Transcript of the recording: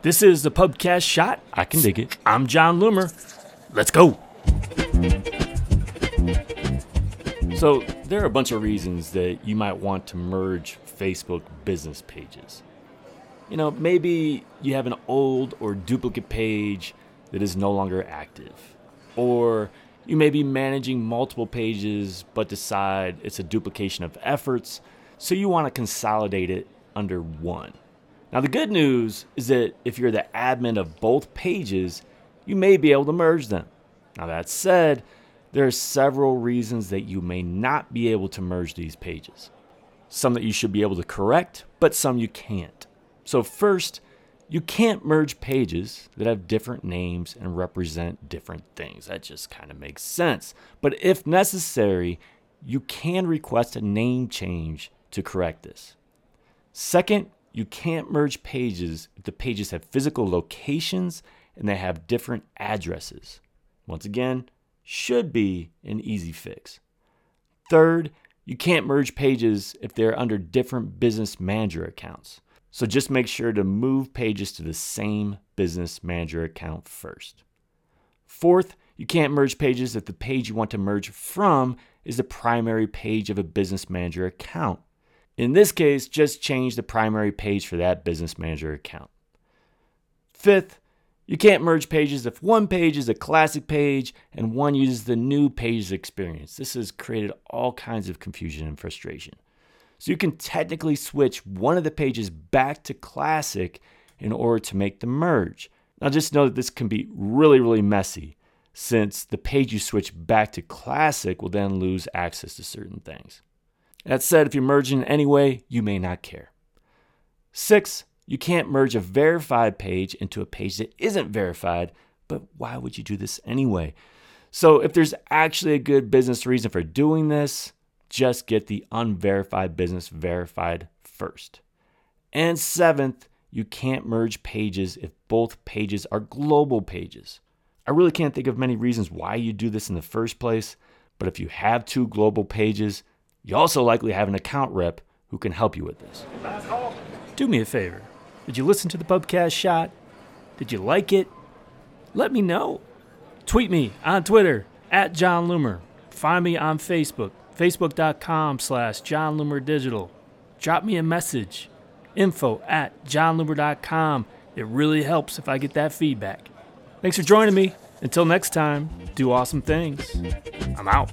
This is the Pubcast Shot. I can dig it. I'm Jon Loomer. Let's go. So, there are a bunch of reasons that you might want to merge Facebook business pages. You know, maybe you have an old or duplicate page that is no longer active. Or you may be managing multiple pages but decide it's a duplication of efforts, so you want to consolidate it under one. Now, the good news is that if you're the admin of both pages, you may be able to merge them. Now, that said, there are several reasons that you may not be able to merge these pages. Some that you should be able to correct, but some you can't. So, first, you can't merge pages that have different names and represent different things. That just kind of makes sense. But if necessary, you can request a name change to correct this. Second, you can't merge pages if the pages have physical locations and they have different addresses. Once again, should be an easy fix. Third, you can't merge pages if they're under different business manager accounts. So just make sure to move pages to the same business manager account first. Fourth, you can't merge pages if the page you want to merge from is the primary page of a business manager account. In this case, just change the primary page for that business manager account. Fifth, you can't merge pages if one page is a classic page and one uses the new pages experience. This has created all kinds of confusion and frustration. So you can technically switch one of the pages back to classic in order to make the merge. Now just know that this can be really, really messy since the page you switch back to classic will then lose access to certain things. That said, if you're merging anyway, you may not care. Six, you can't merge a verified page into a page that isn't verified, but why would you do this anyway? So, if there's actually a good business reason for doing this, just get the unverified business verified first. And seventh, you can't merge pages if both pages are global pages. I really can't think of many reasons why you do this in the first place, but if you have two global pages, you also likely have an account rep who can help you with this. Do me a favor. Did you listen to the Pubcast shot? Did you like it? Let me know. Tweet me on Twitter at Jon Loomer. Find me on Facebook, facebook.com slash Jon Loomer Digital. Drop me a message, info at jonloomer.com. It really helps if I get that feedback. Thanks for joining me. Until next time, do awesome things. I'm out.